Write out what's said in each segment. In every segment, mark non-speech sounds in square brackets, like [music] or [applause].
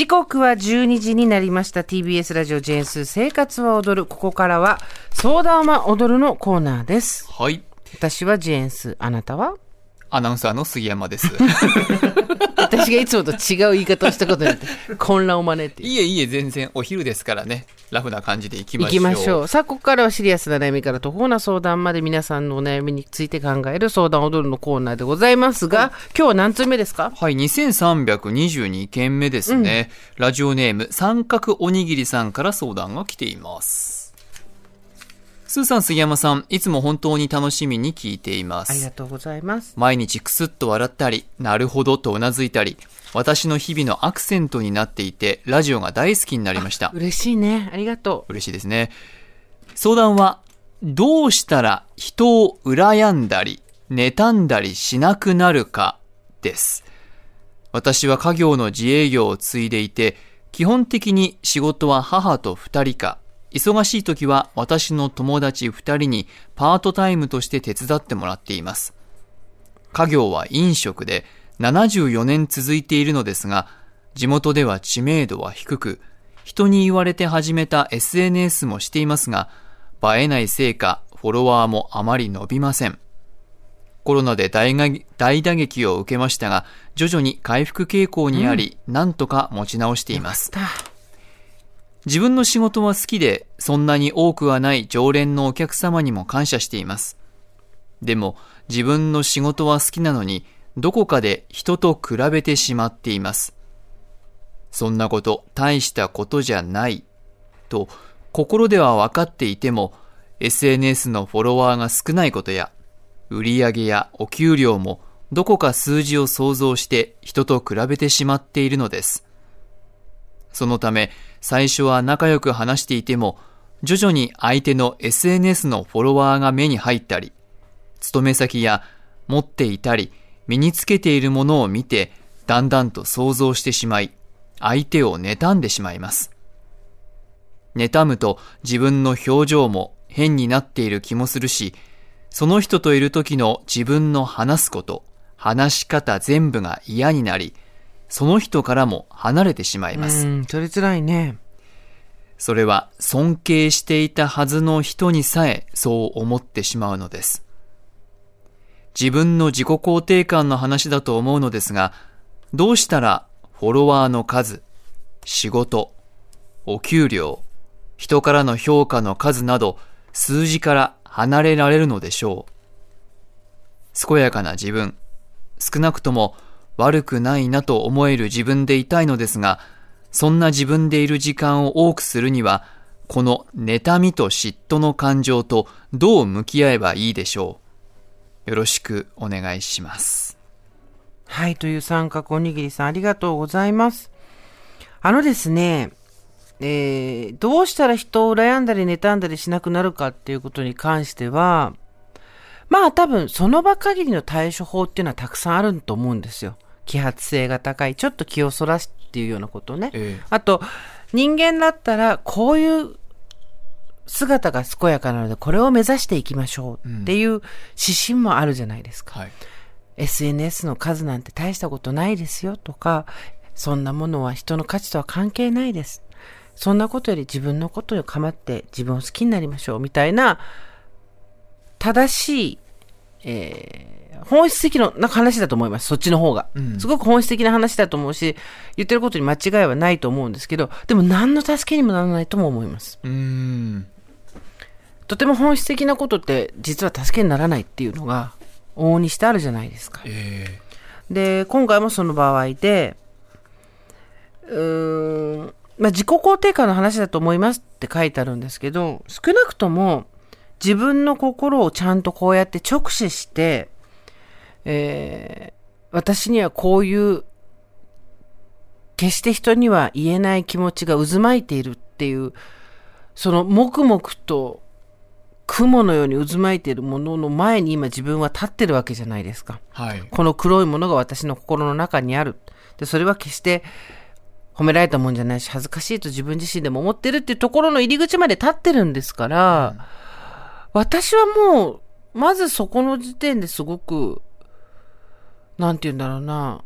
時刻は12時になりました。TBS ラジオジェーンス生活は踊る。ここからは相談は踊るのコーナーです。はい。私はジェーンスあなたは？アナウンサーの杉山です。私がいつもと違う言い方をしたことによって [laughs] 混乱を招いていえいえ、全然お昼ですからね。ラフな感じでいきま行しょう。きましょう。さあ、ここからはシリアスな悩みから途方な相談まで皆さんのお悩みについて考える相談踊るのコーナーでございますが、今日は何通目ですか？はい、2322件目ですね。ラジオネーム、三角おにぎりさんから相談が来ています。スーさん、杉山さん、いつも本当に楽しみに聞いています。ありがとうございます。毎日クスッと笑ったり、なるほどとうなずいたり、私の日々のアクセントになっていて、ラジオが大好きになりました。嬉しいね。ありがと嬉しいですね。相談は、どうしたら人を羨んだり、妬んだりしなくなるかです。私は家業の自営業を継いでいて、基本的に仕事は母と二人か、忙しい時は私の友達二人にパートタイムとして手伝ってもらっています。家業は飲食で74年続いているのですが、地元では知名度は低く、人に言われて始めた SNS もしていますが、映えないせいかフォロワーもあまり伸びません。コロナで大打撃を受けましたが、徐々に回復傾向にあり、なんとか持ち直しています。自分の仕事は好きで、そんなに多くはない常連のお客様にも感謝しています。でも、自分の仕事は好きなのに、どこかで人と比べてしまっています。そんなこと、大したことじゃない、と、心では分かっていても、SNS のフォロワーが少ないことや、売上やお給料も、どこか数字を想像して人と比べてしまっているのです。そのため、最初は仲良く話していても、徐々に相手の SNS のフォロワーが目に入ったり、勤め先や持っていたり、身につけているものを見て、だんだんと想像してしまい、相手を妬んでしまいます。妬むと自分の表情も変になっている気もするし、その人といる時の自分の話すこと、話し方全部が嫌になり、その人からも離れてしまいます。うん、それ辛いね。それは尊敬していたはずの人にさえそう思ってしまうのです。自分の自己肯定感の話だと思うのですが、どうしたらフォロワーの数、仕事、お給料、人からの評価の数など数字から離れられるのでしょう。健やかな自分、少なくとも悪くないなと思える自分でいたいのですが、そんな自分でいる時間を多くするには、この妬みと嫉妬の感情とどう向き合えばいいでしょう。よろしくお願いします。はい、という三角おにぎりさんありがとうございます。あのですね、えー、どうしたら人を羨んだり妬んだりしなくなるかっていうことに関しては、まあ多分その場限りの対処法っていうのはたくさんあると思うんですよ。揮発性が高い、ちょっと気をそらすっていうようなことね。ええあと、人間だったらこういう姿が健やかなのでこれを目指していきましょうっていう指針もあるじゃないですか。はい。SNS の数なんて大したことないですよとか、そんなものは人の価値とは関係ないです。そんなことより自分のことを構って自分を好きになりましょうみたいな正しい、えー本質的な話だと思います。そっちの方が、すごく本質的な話だと思うし、言ってることに間違いはないと思うんですけど、でも何の助けにもならないとも思います。うーん。とても本質的なことって実は助けにならないっていうのが往々にしてあるじゃないですか。えで、今回もその場合で、うーん、まあ、自己肯定感の話だと思いますって書いてあるんですけど、少なくとも自分の心をちゃんとこうやって直視して、えー私にはこういう、決して人には言えない気持ちが渦巻いているっていう、その黙々と雲のように渦巻いているものの前に今自分は立ってるわけじゃないですか。はい。この黒いものが私の心の中にある。で、それは決して褒められたもんじゃないし、恥ずかしいと自分自身でも思ってるっていうところの入り口まで立ってるんですから、私はもう、まずそこの時点ですごく、なんて言うんだろうな、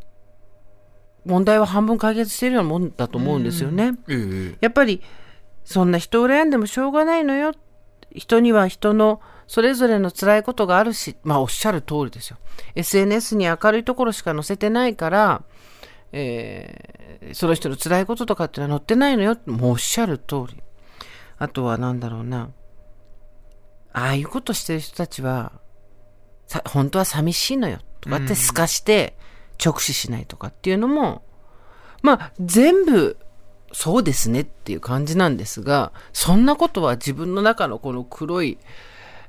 問題は半分解決しているようなもんだと思うんですよね。ええやっぱりそんな人を羨んでもしょうがないのよ。人には人のそれぞれの辛いことがあるし、まあおっしゃる通りですよ。SNS に明るいところしか載せてないから、えーその人の辛いこととかっていうのは載ってないのよ。もうおっしゃる通り。あとはなんだろうな。ああいうことしてる人たちは、さ本当は寂しいのよ。とかって透かして直視しないとかっていうのも、まあ全部そうですねっていう感じなんですが、そんなことは自分の中のこの黒い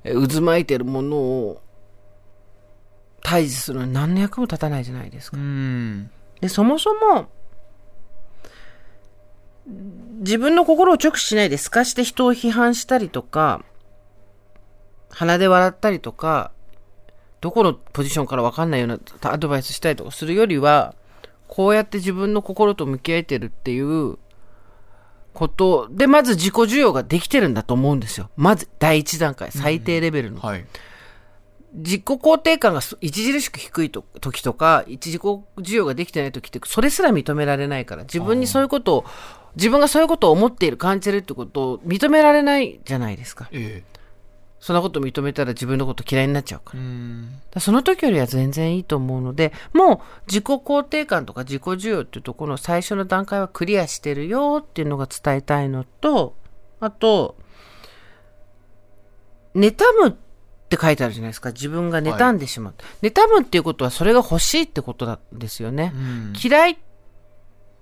えー渦巻いてるものを退治するのに何の役も立たないじゃないですか。うん。で、そもそも、自分の心を直視しないで透かして人を批判したりとか、鼻で笑ったりとか、どこのポジションから分かんないようなアドバイスしたりとかするよりは、こうやって自分の心と向き合えてるっていうことで、まず自己需要ができてるんだと思うんですよ。まず第一段階、最低レベルの。はい。自己肯定感がす著しく低いと時とか、一自己需要ができてない時って、それすら認められないから、自分にそういうことを、自分がそういうことを思っている、感じてるってことを認められないじゃないですか。えそんなこと認めたら自分のこと嫌いになっちゃうから。からその時よりは全然いいと思うので、もう自己肯定感とか自己需要っていうところの最初の段階はクリアしてるよっていうのが伝えたいのと、あと、妬むって書いてあるじゃないですか。自分が妬んでしまう。妬むっていうことはそれが欲しいってことなんですよね。うん嫌い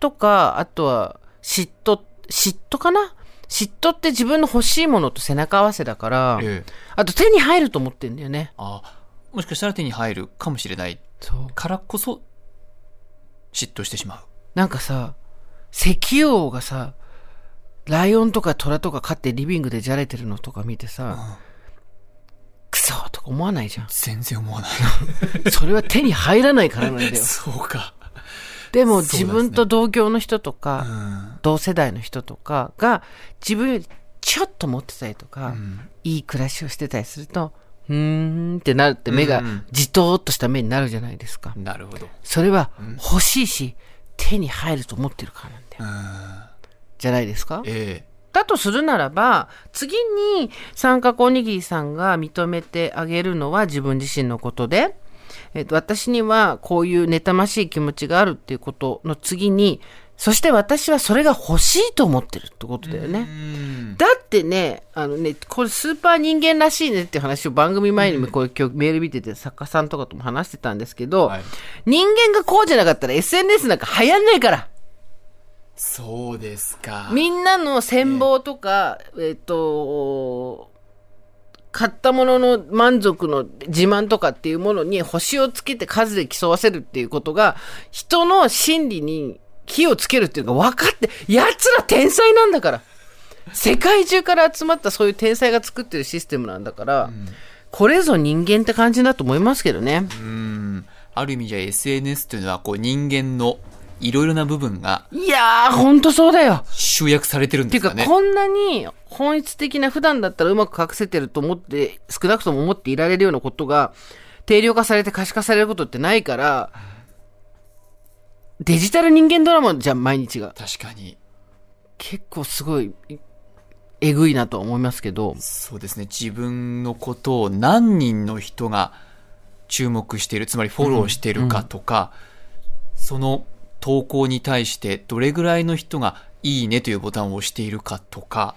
とか、あとは嫉妬、嫉妬かな嫉妬って自分の欲しいものと背中合わせだから、ええあと手に入ると思ってんだよね。あもしかしたら手に入るかもしれないそう。からこそ嫉妬してしまう。なんかさ、石油王がさ、ライオンとか虎とか飼ってリビングでじゃれてるのとか見てさ、クソとか思わないじゃ全然思わない。ん。それは手に入らないからなんだよ。[laughs] そうか。でも自分と同業の人とうか、ん。同世代の人とかが自分よりちょっと持ってたりとか、うんいい暮らしをしてたりすると、うーんってなるって目がうんじとーっとした目になるじゃないですか。なるほど。それは欲しいし、手に入ると思ってるからなんだよ。うん。じゃないですか？えだとするならば、次に三角おにぎりさんが認めてあげるのは自分自身のことで、えっと、私にはこういう妬ましい気持ちがあるっていうことの次に、そして私はそれが欲しいと思ってるってことだよえね。うんだってね、あのね、これスーパー人間らしいねっていう話を番組前にもこう今日メール見てて作家さんとかとも話してたんですけど、はい人間がこうじゃなかったら SNS なんか流行んないから。そうですか。みんなの羨望とか、えっ、と、買ったものの満足の自慢とかっていうものに星をつけて数で競わせるっていうことが、人の心理に火をつけるっていうのが分かって、奴ら天才なんだから。世界中から集まったそういう天才が作ってるシステムなんだから、これぞ人間って感じだと思いますけどね。うん。ある意味じゃ SNS というのはこう人間のいろいろな部分がいやー、ほんとそうだよ。集約されてるんっていうか、ですかね。こんなに本質的な普段だったらうまく隠せてると思って、少なくとも思っていられるようなことが、定量化されて可視化されることってないから、デジタル人間ドラマじゃん、毎日が。確かに。結構すごい、えぐいなとは思いますけど、そうですね。自分のことを何人の人が注目している、つまりフォローしているかとか、その投稿に対してどれぐらいの人がいいねというボタンを押しているかとか、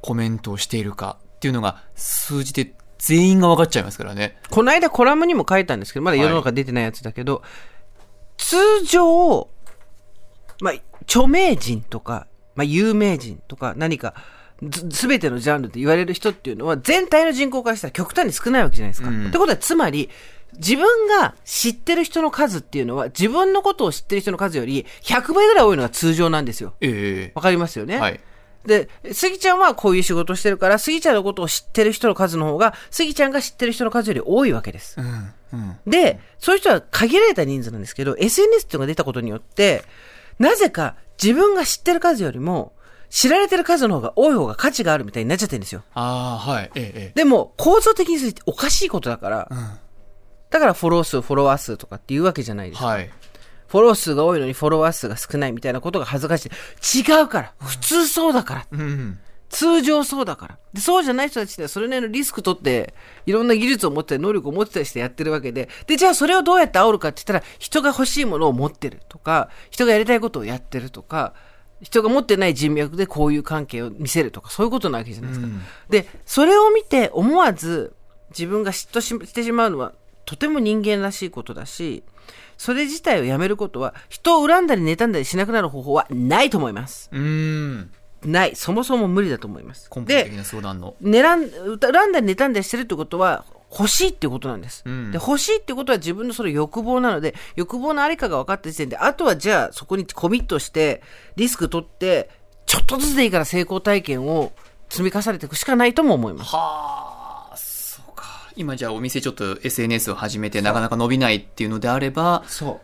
コメントをしているかっていうのが数字で全員が分かっちゃいますからね。この間コラムにも書いたんですけど、まだ世の中出てないやつだけど、通常、まあ、著名人とか、まあ、有名人とか、何か、ずすべてのジャンルで言われる人っていうのは、全体の人口からしたら極端に少ないわけじゃないですか。うんってことは、つまり、自分が知ってる人の数っていうのは、自分のことを知ってる人の数より100倍ぐらい多いのが通常なんですよ。えわかりますよね？えはい。で、スギちゃんはこういう仕事をしてるから、スギちゃんのことを知ってる人の数の方が、スギちゃんが知ってる人の数より多いわけです。うん。うん。で、そういう人は限られた人数なんですけど、SNS っていうのが出たことによって、なぜか自分が知ってる数よりも、知られてる数の方が多い方が価値があるみたいになっちゃってるんですよ。ああ、はい。ええええ。でも、構造的におかしいことだから、うん。だからフォロー数、フォロワー数とかっていうわけじゃないですか。はい。フフォロー数が多いのにフォロワー数が少ないみたいなことが恥ずかしい。違うから。普通そうだから。うん。通常そうだから。で、そうじゃない人たちってそれなりのリスク取って、いろんな技術を持ってたり、能力を持ってたりしてやってるわけで、で、じゃあそれをどうやって煽るかって言ったら、人が欲しいものを持ってるとか、人がやりたいことをやってるとか、人が持ってない人脈でこういう関係を見せるとか、そういうことなわけじゃないですか。で、それを見て思わず自分が嫉妬ししてしまうのは、とても人間らしいことだし、それ自体をやめることは、人を恨んだり妬んだりしなくなる方法はないと思います。うん。ない。そもそも無理だと思います。根本で的、な相談の。狙ん恨んだり妬んだりしてるってことは欲しいってことなんです、うんで欲しいってことは自分のその欲望なので欲望のありかが分かった時点であとはじゃあそこにコミットしてリスク取ってちょっとずつでいいから成功体験を積み重ねていくしかないとも思いますはあ。今じゃあお店ちょっと SNS を始めてなかなか伸びないっていうのであれば、そ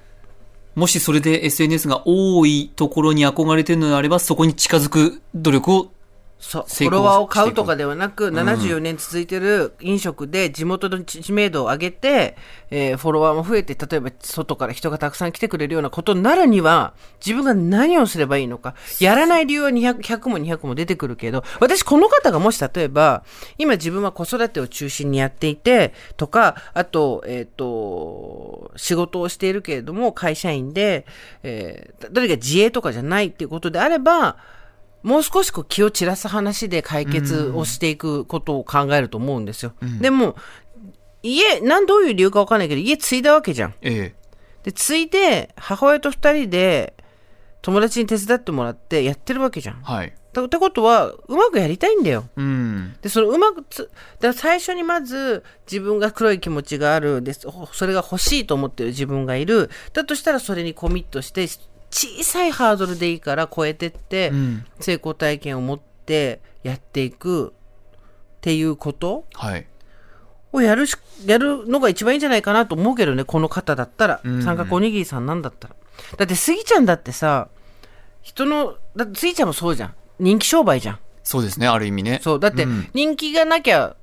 う。もしそれで SNS が多いところに憧れてるのであれば、そこに近づく努力を、そう。フォロワーを買うとかではなく、74年続いてる飲食で地元の知名度を上げて、えーフォロワーも増えて、例えば外から人がたくさん来てくれるようなことになるには、自分が何をすればいいのか。やらない理由は200、100も200も出てくるけど、私この方がもし例えば、今自分は子育てを中心にやっていて、とか、あと、えっ、と、仕事をしているけれども、会社員で、えー、誰か自営とかじゃないっていうことであれば、もう少しこう気を散らす話で解決をしていくことを考えると思うんですよ。でも、家、なんどういう理由かわかんないけど、家継いだわけじゃん。ええ。で、継いで、母親と二人で、友達に手伝ってもらってやってるわけじゃん。はい。だってことは、うまくやりたいんだよ。うん。で、そのうまくつ、だから最初にまず自分が黒い気持ちがある、で、そそれが欲しいと思ってる自分がいる。だとしたらそれにコミットして、小さいハードルでいいから超えてって、うん。成功体験を持ってやっていくっていうこと？はい。をやるし、やるのが一番いいんじゃないかなと思うけどね、この方だったら。うん三角おにぎりさんなんだったら。だって、スギちゃんだってさ、人の、だってスギちゃんもそうじゃん。人気商売じゃん。そうですね、ある意味ね。そう。だってうん、人気がなきゃ、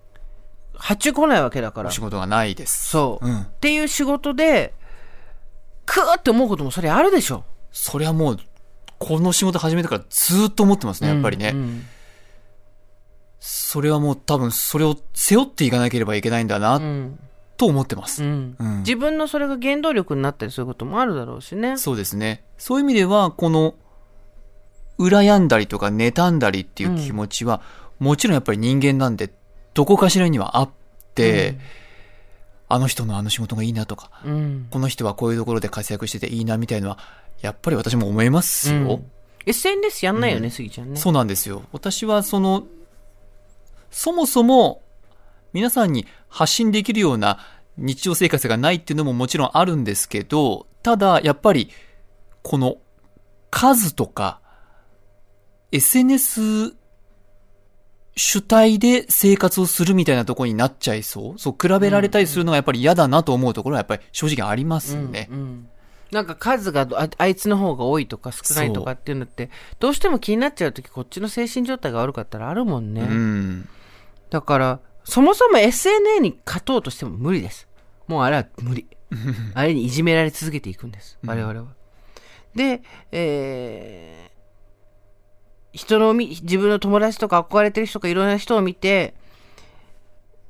発注来ないわけだからお。仕事がないです。そう。うんっていう仕事で、くーって思うこともそれあるでしょ。それはもう、この仕事始めてからずーっと思ってますね、やっぱりね。うんそれはもう多分それを背負っていかなければいけないんだう。なんと思ってます。うんうん自分のそれが原動力になったりすることもあるだろうしね。そうですね。そういう意味では、この、羨んだりとか妬んだりっていう気持ちは、もちろんやっぱり人間なんで、どこかしらにはあって、あの人のあの仕事がいいなとか、うん。この人はこういうところで活躍してていいなみたいのは、やっぱり私も思いますよ。うん SNS やんないよね、スギちゃんね。そうなんですよ。私はその、そもそも皆さんに発信できるような日常生活がないっていうのももちろんあるんですけど、ただやっぱりこの数とか SNS 主体で生活をするみたいなところになっちゃいそう？そう、比べられたりするのがやっぱり嫌だなと思うところはやっぱり正直ありますね。うん。うん。なんか数がああいつの方が多いとか少ないとかっていうのってどうしても気になっちゃう時こっちの精神状態が悪かったらあるもんね、うん。だからそもそも SNA に勝とうとしても無理です。もうあれは無理。[laughs] あれにいじめられ続けていくんです。我々は、で、えー人のみ自分の友達とか憧れてる人とかいろんな人を見て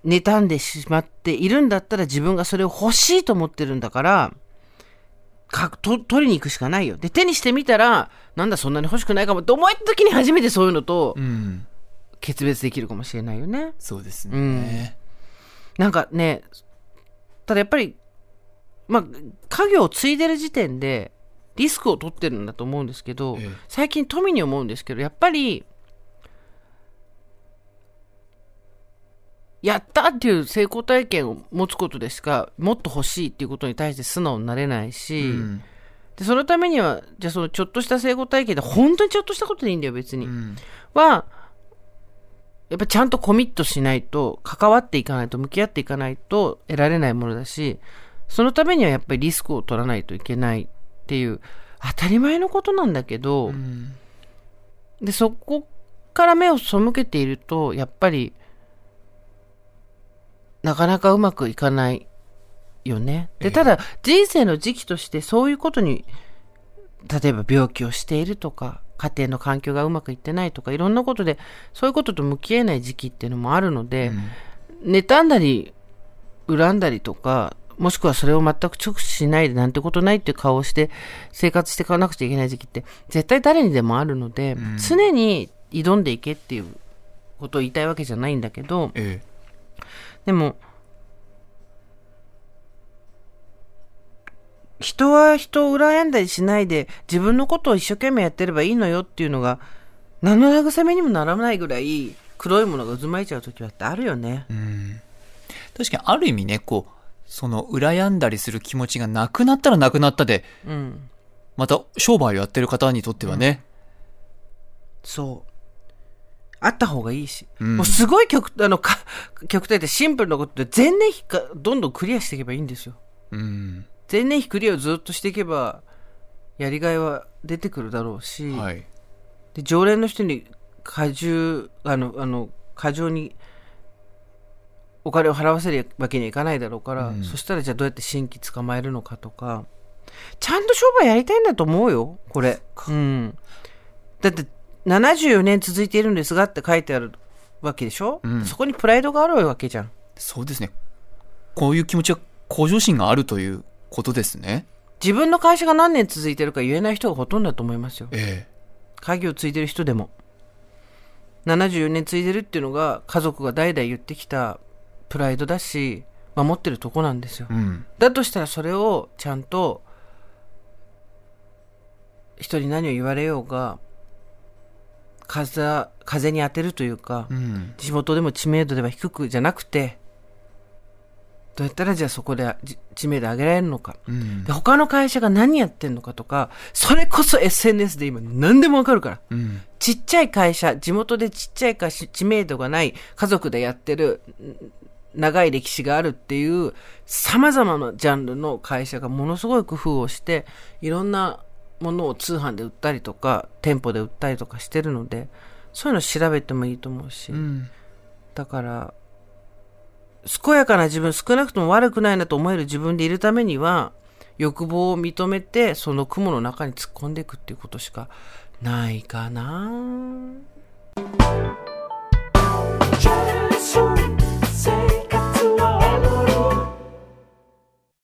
妬んでしまっているんだったら自分がそれを欲しいと思ってるんだからかと取りに行くしかないよ。で、手にしてみたら、なんだそんなに欲しくないかもって思った時に初めてそういうのとうん。決別できるかもしれないよね。そうですうんね。なんかね、ただやっぱり、まあ、家業を継いでる時点でリスクを取ってるんだと思うんですけど、ええ。最近富に思うんですけど、やっぱり、やったっていう成功体験を持つことでしか、もっと欲しいっていうことに対して素直になれないし、うん。でそのためには、じゃあそのちょっとした成功体験で、本当にちょっとしたことでいいんだよ、別に。うん。は、やっぱちゃんとコミットしないと、関わっていかないと、向き合っていかないと得られないものだし、そのためにはやっぱりリスクを取らないといけないっていう、当たり前のことなんだけど、うん。で、そこから目を背けていると、やっぱり、なかなかうまくいかないよね。で、ええ。ただ、人生の時期としてそういうことに例えば病気をしているとか、家庭の環境がうまくいってないとか、いろんなことで、そういうことと向き合えない時期っていうのもあるので、妬んだり、恨んだりとか、もしくはそれを全く直視しないでなんてことないっていう顔をして生活していかなくちゃいけない時期って絶対誰にでもあるので、ん常に挑んでいけっていうことを言いたいわけじゃないんだけど、えでも、人は人を羨んだりしないで自分のことを一生懸命やってればいいのよっていうのが何の慰めにもならないぐらい黒いものが渦巻いちゃう時はってあるよね。えうん。確かにある意味ね、こう、その羨んだりする気持ちがなくなったらなくなったで、うん。また商売をやってる方にとってはね、そう。あった方がいいし。うんもうすごい極、あの、か極端でシンプルなことで前年比かどんどんクリアしていけばいいんですよ。うん。前年比クリアをずっとしていけばやりがいは出てくるだろうし。はい。で常連の人に過重あのあの過剰にお金を払わせるわけにはいかないだろうから、うん。そしたらじゃあどうやって新規捕まえるのかとかちゃんと商売やりたいんだと思うよこれ、うん、だって74年続いているんですがって書いてあるわけでしょ、うん。そこにプライドがあるわけじゃん。そうですね。こういう気持ちは向上心があるということですね。自分の会社が何年続いてるか言えない人がほとんどだと思いますよ。え家業を継いでる人でも。74年継いでるっていうのが家族が代々言ってきたプライドだし守ってるとこなんですよえうん。だとしたらそれをちゃんと人に何を言われようが風風に当てるというか、うん。地元でも知名度では低くじゃなくてどうやったらじゃあそこでじ知名度上げられるのかうんで。他の会社が何やってんのかとかそれこそ SNS で今何でもわかるからうん。ちっちゃい会社、地元でちっちゃい会社、知名度がない家族でやってる、ん長い歴史があるっていう、様々なジャンルの会社がものすごい工夫をして、いろんなものを通販で売ったりとか、店舗で売ったりとかしてるので、そういうの調べてもいいと思うし、うん。だから、健やかな自分、少なくとも悪くないなと思える自分でいるためには、欲望を認めて、その雲の中に突っ込んでいくっていうことしかないかな。